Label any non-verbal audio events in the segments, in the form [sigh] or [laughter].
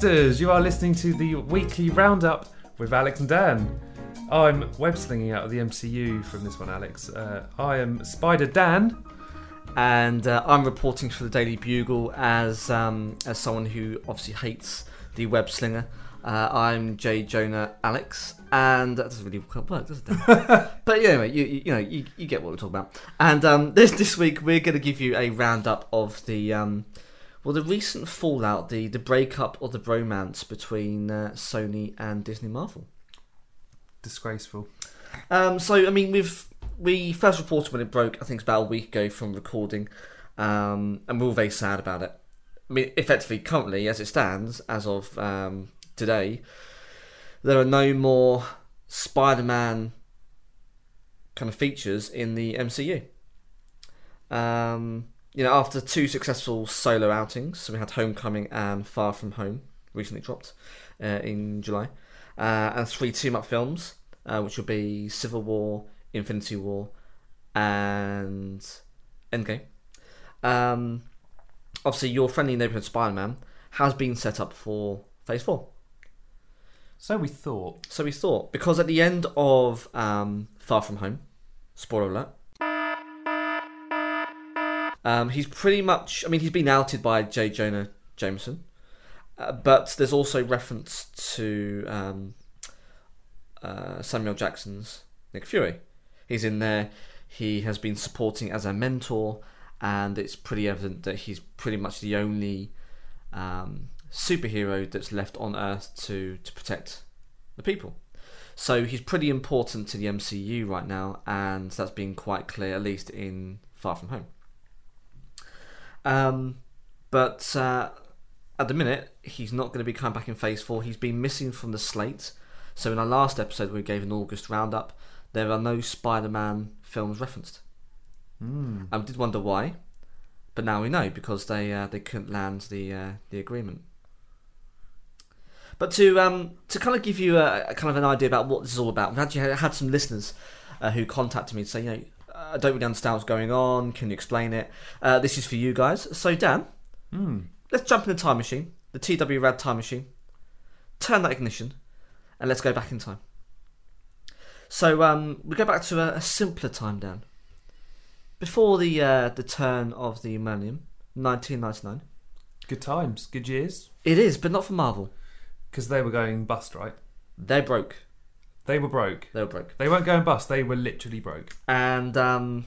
Radsters! You are listening to the weekly roundup with Alex and Dan. I'm web slinging out of the MCU from this one, Alex. Uh, I am Spider Dan. and uh, I'm reporting for the Daily Bugle as um, as someone who obviously hates the web slinger. Uh, I'm J Jonah Alex, and that doesn't really work, does it? [laughs] But yeah, anyway, you, you, you know you, you get what we're talking about. And um, [laughs] this this week we're going to give you a roundup of the um, well the recent fallout, the the breakup or the bromance between uh, Sony and Disney Marvel. Disgraceful. Um, so I mean, we've we first reported when it broke. I think it's about a week ago from recording, um, and we're all very sad about it. I mean, effectively, currently, as it stands, as of um, today, there are no more Spider-Man kind of features in the MCU. Um, you know, after two successful solo outings, so we had Homecoming and Far From Home recently dropped uh, in July, uh, and three team-up films, uh, which will be Civil War, Infinity War, and Endgame. Um, obviously, your friendly neighborhood Spider-Man has been set up for Phase Four. So we thought. So we thought because at the end of um, Far From Home, spoiler alert, um, he's pretty much. I mean, he's been outed by J. Jonah Jameson, uh, but there's also reference to um, uh, Samuel Jackson's Nick Fury. He's in there. He has been supporting as a mentor, and it's pretty evident that he's pretty much the only um, superhero that's left on Earth to to protect the people. So he's pretty important to the MCU right now, and that's been quite clear, at least in Far From Home. Um, but uh, at the minute, he's not going to be coming back in Phase Four. He's been missing from the slate. So in our last episode, we gave an August roundup. There are no Spider-Man films referenced. Mm. I did wonder why, but now we know because they uh, they couldn't land the uh, the agreement. But to um to kind of give you a, a kind of an idea about what this is all about, we've actually had some listeners uh, who contacted me to say, you know, I don't really understand what's going on. Can you explain it? Uh, this is for you guys. So Dan, Mm. let's jump in the time machine, the TW Rad time machine. Turn that ignition, and let's go back in time. So um, we go back to a, a simpler time, Dan. Before the uh, the turn of the millennium, 1999. Good times, good years. It is, but not for Marvel. Because they were going bust, right? They're broke. They were broke. They were broke. They weren't going bust, they were literally broke. And um,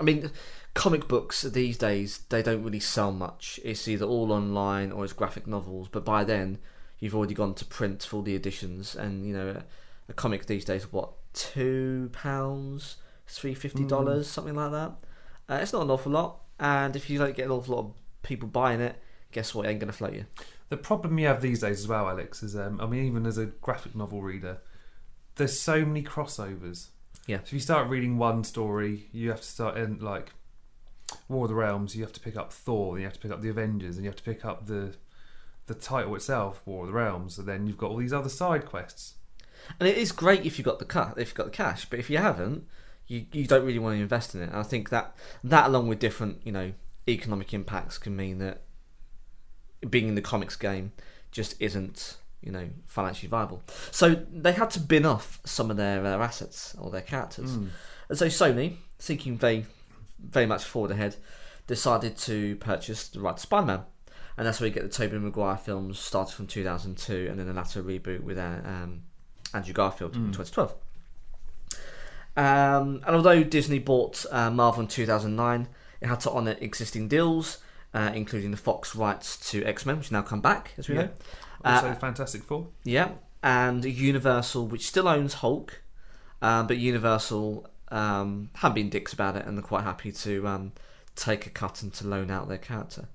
I mean, comic books these days they don't really sell much. It's either all online or it's graphic novels. But by then, you've already gone to print for the editions, and you know, a, a comic these days what two pounds, three fifty dollars, something like that. Uh, it's not an awful lot, and if you don't get an awful lot of people buying it, guess what? It ain't gonna float you. The problem you have these days as well, Alex, is um, I mean, even as a graphic novel reader, there's so many crossovers. Yeah. So if you start reading one story, you have to start in like War of the Realms. You have to pick up Thor, then you have to pick up the Avengers, and you have to pick up the the title itself, War of the Realms. And then you've got all these other side quests. And it is great if you've got the cut, if you've got the cash, but if you haven't, you, you don't really want to invest in it. And I think that that along with different you know economic impacts can mean that being in the comics game just isn't you know financially viable. So they had to bin off some of their, their assets or their characters, Mm. and so Sony, thinking very very much forward ahead, decided to purchase the right to Spider-Man. And that's where you get the Tobey Maguire films, started from 2002, and then the latter reboot with uh, um, Andrew Garfield in Mm. 2012. Um, and although Disney bought uh, Marvel in 2009, it had to honour existing deals, uh, including the Fox rights to X Men, which now come back, as we Yeah. know. Also, Uh, Fantastic Four. Yeah, and Universal, which still owns Hulk, um, but Universal um, have been dicks about it and they're quite happy to um, take a cut and to loan out their character.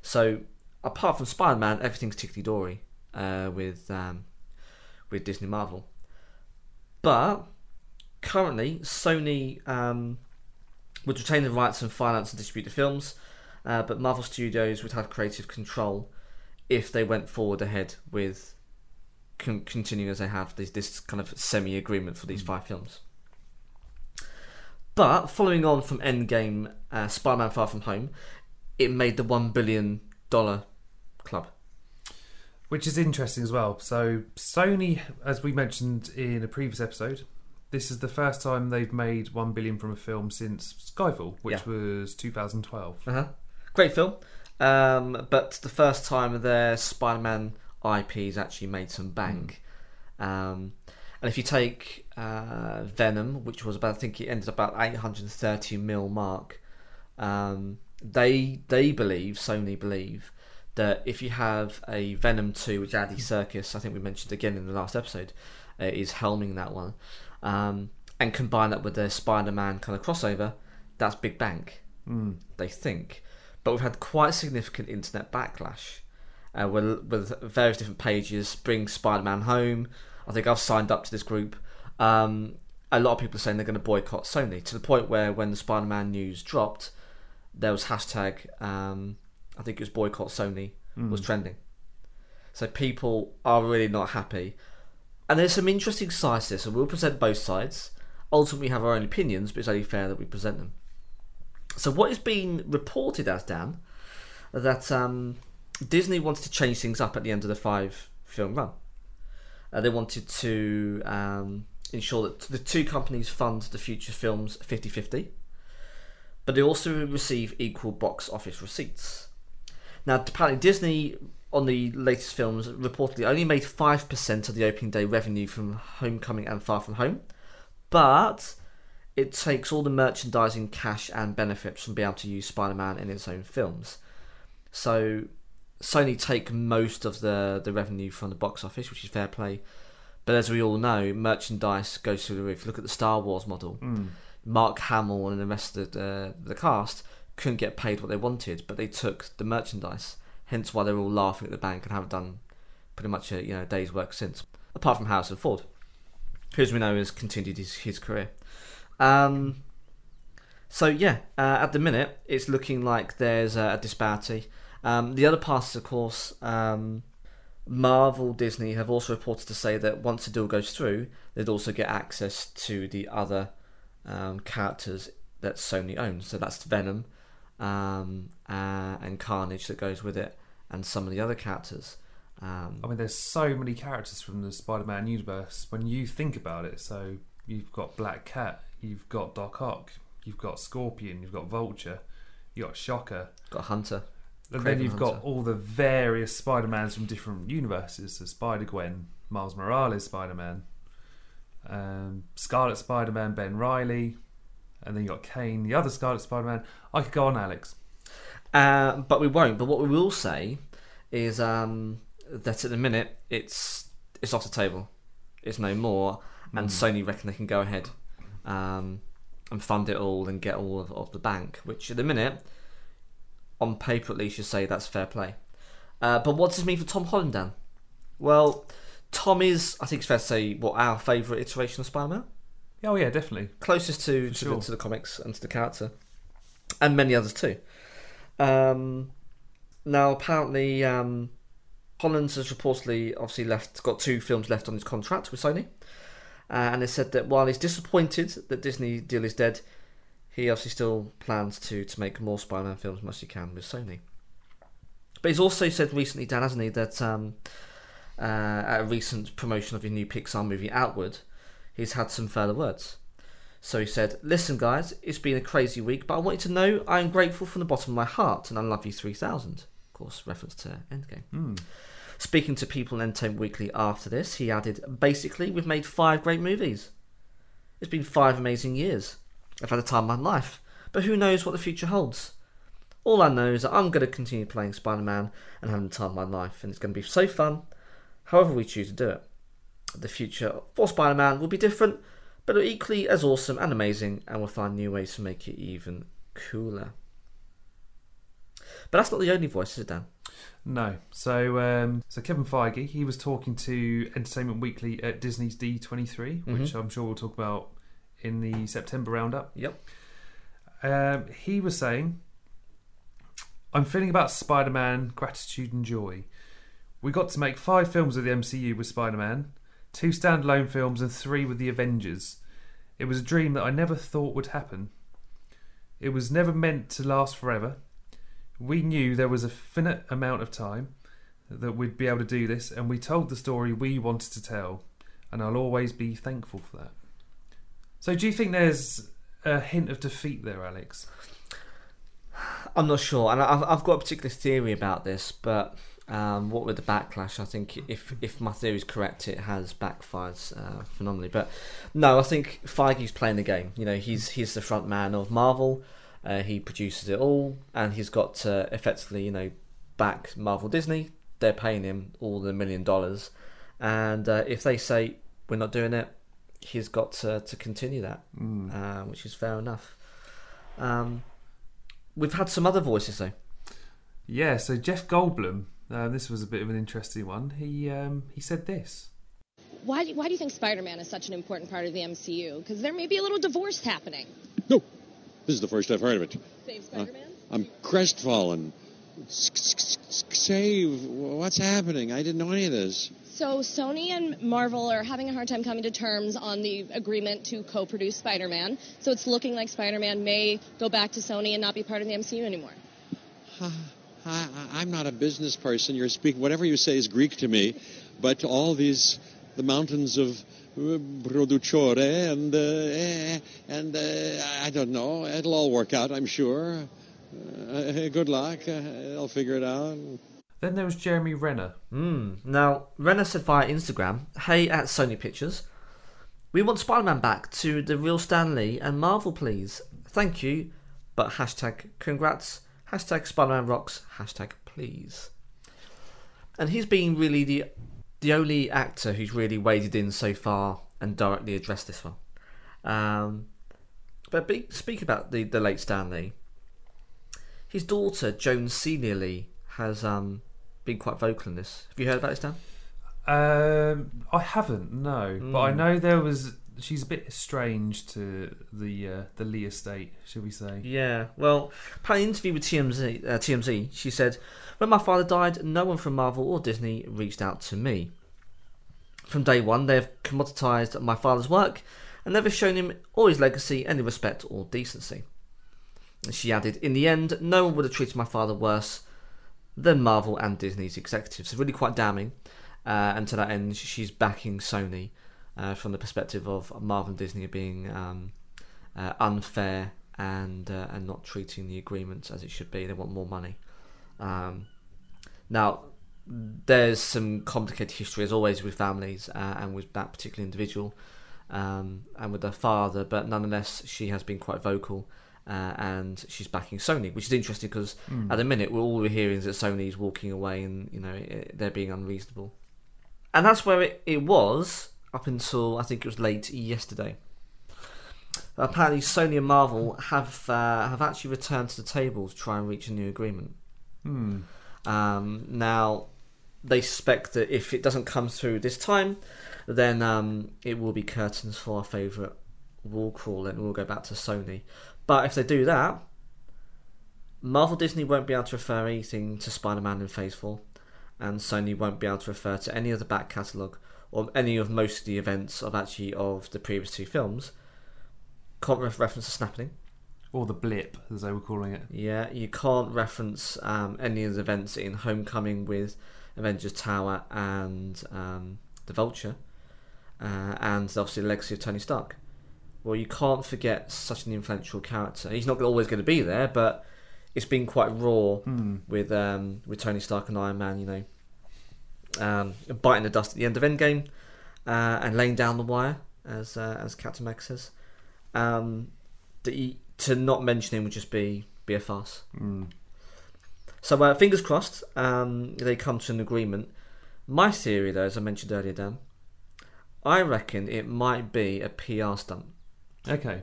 So, apart from Spider Man, everything's tickety dory uh, with um, with Disney Marvel. But currently, Sony um, would retain the rights and finance and distribute the films, uh, but Marvel Studios would have creative control if they went forward ahead with con- continuing as they have this, this kind of semi agreement for these five films. But following on from Endgame, uh, Spider-Man: Far From Home, it made the one billion dollar club. which is interesting as well. So Sony, as we mentioned in a previous episode, this is the first time they've made one billion from a film since Skyfall, which Yeah. was 2012. Uh-huh. Great film. Um, but the first time their Spider-Man IPs actually made some bank. Um, and if you take uh, Venom, which was about, I think it ended about 830 mil mark, um, they they believe, Sony believe, that if you have a Venom 2, which Andy Serkis, I think we mentioned again in the last episode, uh, is helming that one, um, and combine that with their Spider-Man kind of crossover, that's big bank Mm. they think. But we've had quite significant internet backlash uh, with, with various different pages. Bring Spider Man home. I think I've signed up to this group. Um, a lot of people are saying they're going to boycott Sony to the point where when the Spider Man news dropped, there was hashtag, um, I think it was boycott Sony, was Mm. trending. So people are really not happy. And there's some interesting sides to this, and we'll present both sides. Ultimately, we have our own opinions, but it's only fair that we present them. So, what is being reported as Dan that um, Disney wanted to change things up at the end of the five film run. Uh, they wanted to um, ensure that the two companies fund the future films 50 50, but they also receive equal box office receipts. Now, apparently, Disney on the latest films reportedly only made 5% of the opening day revenue from Homecoming and Far From Home, but it takes all the merchandising, cash, and benefits from being able to use Spider Man in its own films. So, Sony take most of the, the revenue from the box office, which is fair play. But as we all know, merchandise goes through the roof. Look at the Star Wars model. Mm. Mark Hamill and the rest of the, the cast couldn't get paid what they wanted, but they took the merchandise. Hence why they're all laughing at the bank and haven't done pretty much a you know day's work since. Apart from Harrison Ford, who as we know has continued his, his career. Um, so yeah, uh, at the minute it's looking like there's a, a disparity. Um, the other parts, of course, um, Marvel, Disney have also reported to say that once the deal goes through, they'd also get access to the other um, characters that Sony owns. So that's Venom um, uh, and Carnage that goes with it, and some of the other characters. Um, I mean, there's so many characters from the Spider-Man universe when you think about it. So you've got Black Cat, you've got Doc Ock, you've got Scorpion, you've got Vulture, you've got Shocker, got Hunter. and Kraven then you've Hunter. got all the various Spider-Mans from different universes. So Spider-Gwen, Miles Morales Spider-Man, um, Scarlet Spider-Man, Ben Reilly, and then you got Kaine, the other Scarlet Spider-Man. I could go on, Alex. Uh, but we won't. But what we will say is um, that at the minute it's it's off the table. It's no more, and Mm. Sony reckon they can go ahead um, and fund it all and get all of, of the bank. Which at the minute, on paper at least, you say that's fair play. Uh, but what does this mean for Tom Holland, Dan? Well, Tom is, I think it's fair to say, what our favourite iteration of Spider-Man Oh yeah, definitely. closest to to, sure. the, to the comics and to the character, and many others too. Um, now, apparently, um, Holland has reportedly obviously left, got two films left on his contract with Sony, uh, and they said that while he's disappointed that Disney deal is dead, he obviously still plans to to make more Spider-Man films as much as he can with Sony. But he's also said recently, Dan, hasn't he, that um, uh, at a recent promotion of his new Pixar movie Onward, he's had some further words. So he said, Listen, guys, it's been a crazy week, but I want you to know I am grateful from the bottom of my heart and I love you 3000. Of course, reference to Endgame. Mm. Speaking to People in Entertainment Weekly after this, he added, Basically, we've made five great movies. It's been five amazing years. I've had a time of my life, but who knows what the future holds? All I know is that I'm going to continue playing Spider Man and having the time of my life, and it's going to be so fun, however we choose to do it. The future for Spider Man will be different, but equally as awesome and amazing, and we'll find new ways to make it even cooler. But that's not the only voice, is it, Dan? No. So, um, so Kevin Feige, he was talking to Entertainment Weekly at Disney's D23, which Mhm. I'm sure we'll talk about in the September roundup. Yep. Um, he was saying, I'm feeling about Spider Man gratitude and joy. We got to make five films of the MCU with Spider Man, two standalone films, and three with the Avengers. It was a dream that I never thought would happen. It was never meant to last forever. We knew there was a finite amount of time. that we'd be able to do this, and we told the story we wanted to tell, and I'll always be thankful for that. So, do you think there's a hint of defeat there, Alex? I'm not sure, and I've, I've got a particular theory about this, but um, what with the backlash, I think if if my theory is correct, it has backfired uh, phenomenally. But no, I think Feige's playing the game. You know, he's he's the front man of Marvel. Uh, he produces it all, and he's got to effectively, you know, back Marvel Disney. They're paying him all the million dollars, and uh, if they say we're not doing it, he's got to to continue that, Mm. uh, which is fair enough. Um, we've had some other voices though. Yeah, so Jeff Goldblum, uh, this was a bit of an interesting one. He um, he said this. Why, why do you think Spider-Man is such an important part of the MCU? Because there may be a little divorce happening. This is the first I've heard of it. Save Uh, Spider-Man? I'm crestfallen. Save, what's happening? I didn't know any of this. So Sony and Marvel are having a hard time coming to terms on the agreement to co-produce Spider-Man. So it's looking like Spider-Man may go back to Sony and not be part of the MCU anymore. I, I, I'm not a business person. You're speaking, whatever you say is Greek to me, but all these, the mountains of uh, produttore and, uh, and uh, I don't know. It'll all work out, I'm sure. Uh, good luck. I'll figure it out. Then there was Jeremy Renner. Mm. Now, Renner said via Instagram, Hey at Sony Pictures, we want Spider Man back to the real Stan Lee and Marvel, please. Thank you, but hashtag congrats, hashtag Spider Man rocks, hashtag please. And he's been really the, the only actor who's really waded in so far and directly addressed this one. Um, but be, speak about the, the late Stan Lee. His daughter, Joan Celia Lee, has um, been quite vocal in this. Have you heard about this, Dan? Um, I haven't, no, but I Mm. know there was. She's a bit strange to the uh, the Lee estate, should we say? Yeah. Well, in an interview with TMZ, uh, TMZ, she said, "When my father died, no one from Marvel or Disney reached out to me. From day one, they have commoditized my father's work and never shown him or his legacy any respect or decency." And she added, "In the end, no one would have treated my father worse than Marvel and Disney's executives." So really quite damning. Uh, and to that end, she's backing Sony uh, from the perspective of Marvel and Disney being um, uh, unfair and uh, and not treating the agreements as it should be. They want more money. Um, now, there's some complicated history as always with families uh, and with that particular individual um, and with her father, but nonetheless, she has been quite vocal. Uh, and she's backing Sony, which is interesting because at the minute we're all we're hearing is that Sony's walking away and you know it, they're being unreasonable, and that's where it, it was up until I think it was late yesterday. Apparently, Sony and Marvel have uh, have actually returned to the table to try and reach a new agreement. Hmm. Um, now, they suspect that if it doesn't come through this time, then um, it will be curtains for our favourite wall crawler and we'll go back to Sony. But if they do that, Marvel Disney won't be able to refer anything to Spider Man in Phase 4, and Sony won't be able to refer to any of the back catalogue or any of most of the events of actually of the previous two films. Can't ref- reference the snapping. Or the blip, as they were calling it. Yeah, you can't reference um, any of the events in Homecoming with Avengers Tower and um, the Vulture, uh, and obviously the legacy of Tony Stark. Well, you can't forget such an influential character. He's not always going to be there, but it's been quite raw Hmm. with um, with Tony Stark and Iron Man. You know, um, biting the dust at the end of Endgame uh, and laying down the wire, as uh, as Captain America says. Um, to not mention him would just be be a farce. Hmm. So uh, fingers crossed, um, they come to an agreement. My theory, though, as I mentioned earlier, Dan, I reckon it might be a PR stunt. Okay.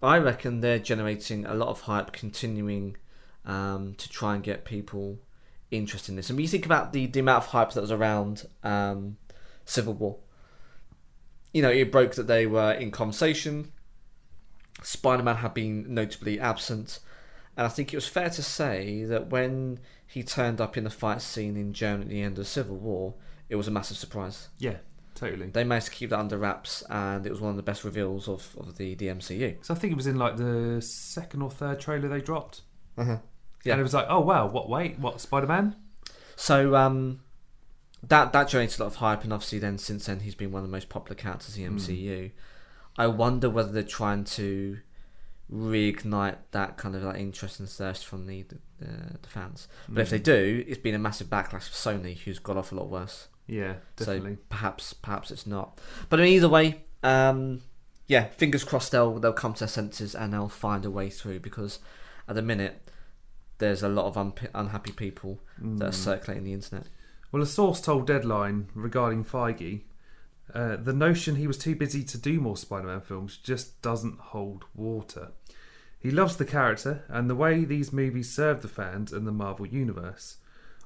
I reckon they're generating a lot of hype, continuing um, to try and get people interested in this. And when you think about the, the amount of hype that was around um, Civil War, you know, it broke that they were in conversation. Spider Man had been notably absent. And I think it was fair to say that when he turned up in the fight scene in Germany at the end of Civil War, it was a massive surprise. Yeah, totally. They managed to keep that under wraps, and it was one of the best reveals of, of the, the MCU. So I think it was in like the second or third trailer they dropped. Uh-huh. Yeah. And it was like, oh wow, what, wait, what, Spider Man? So um, that that generated a lot of hype, and obviously then since then he's been one of the most popular characters in the MCU. I wonder whether they're trying to reignite that kind of like interest and thirst from the the, the fans. But if they do, it's been a massive backlash for Sony, who's got off a lot worse. Yeah, definitely. So perhaps perhaps it's not. But I mean, either way, um, yeah, fingers crossed they'll they'll come to their senses and they'll find a way through because at the minute there's a lot of unp- unhappy people that are circulating the internet. Well, a source told Deadline regarding Feige, uh, the notion he was too busy to do more Spider-Man films just doesn't hold water. He loves the character and the way these movies serve the fans and the Marvel Universe.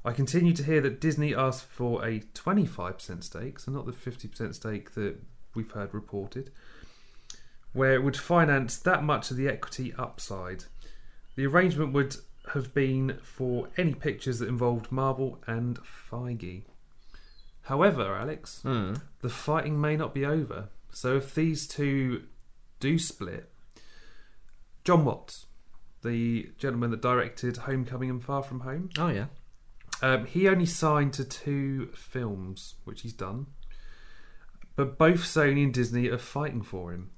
I continue to hear that Disney asked for a 25% stake, so not the 50% stake that we've heard reported, where it would finance that much of the equity upside. The arrangement would have been for any pictures that involved Marvel and Feige. However, Alex, Hmm. the fighting may not be over. So if these two do split, Jon Watts, the gentleman that directed Homecoming and Far From Home, Oh yeah, um, he only signed to two films, which he's done. But both Sony and Disney are fighting for him.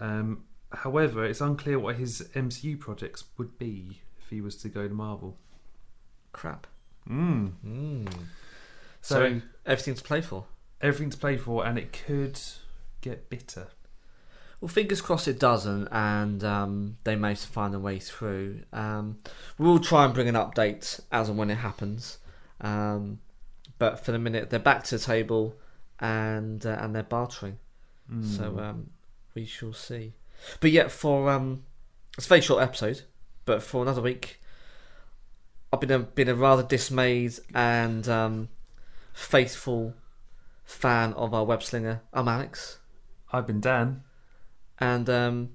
Um, however, it's unclear what his MCU projects would be if he was to go to Marvel. crap. Mm. Mm. So, So, everything to play for. everything to play for, and it could get bitter. Well, fingers crossed it doesn't, and um, they manage to find a way through. Um, we'll try and bring an update as and when it happens. Um, but for the minute, they're back to the table, and uh, and they're bartering. So um, we shall see. But yet, for um, it's a very short episode, but for another week, I've been a, been a rather dismayed and um, faithful fan of our web slinger. I'm Alex I've been Dan. and um,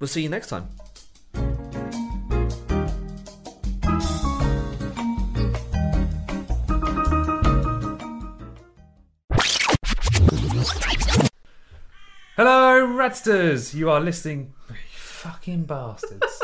we'll see you next time. Hello, Radsters! You are listening, you fucking bastards.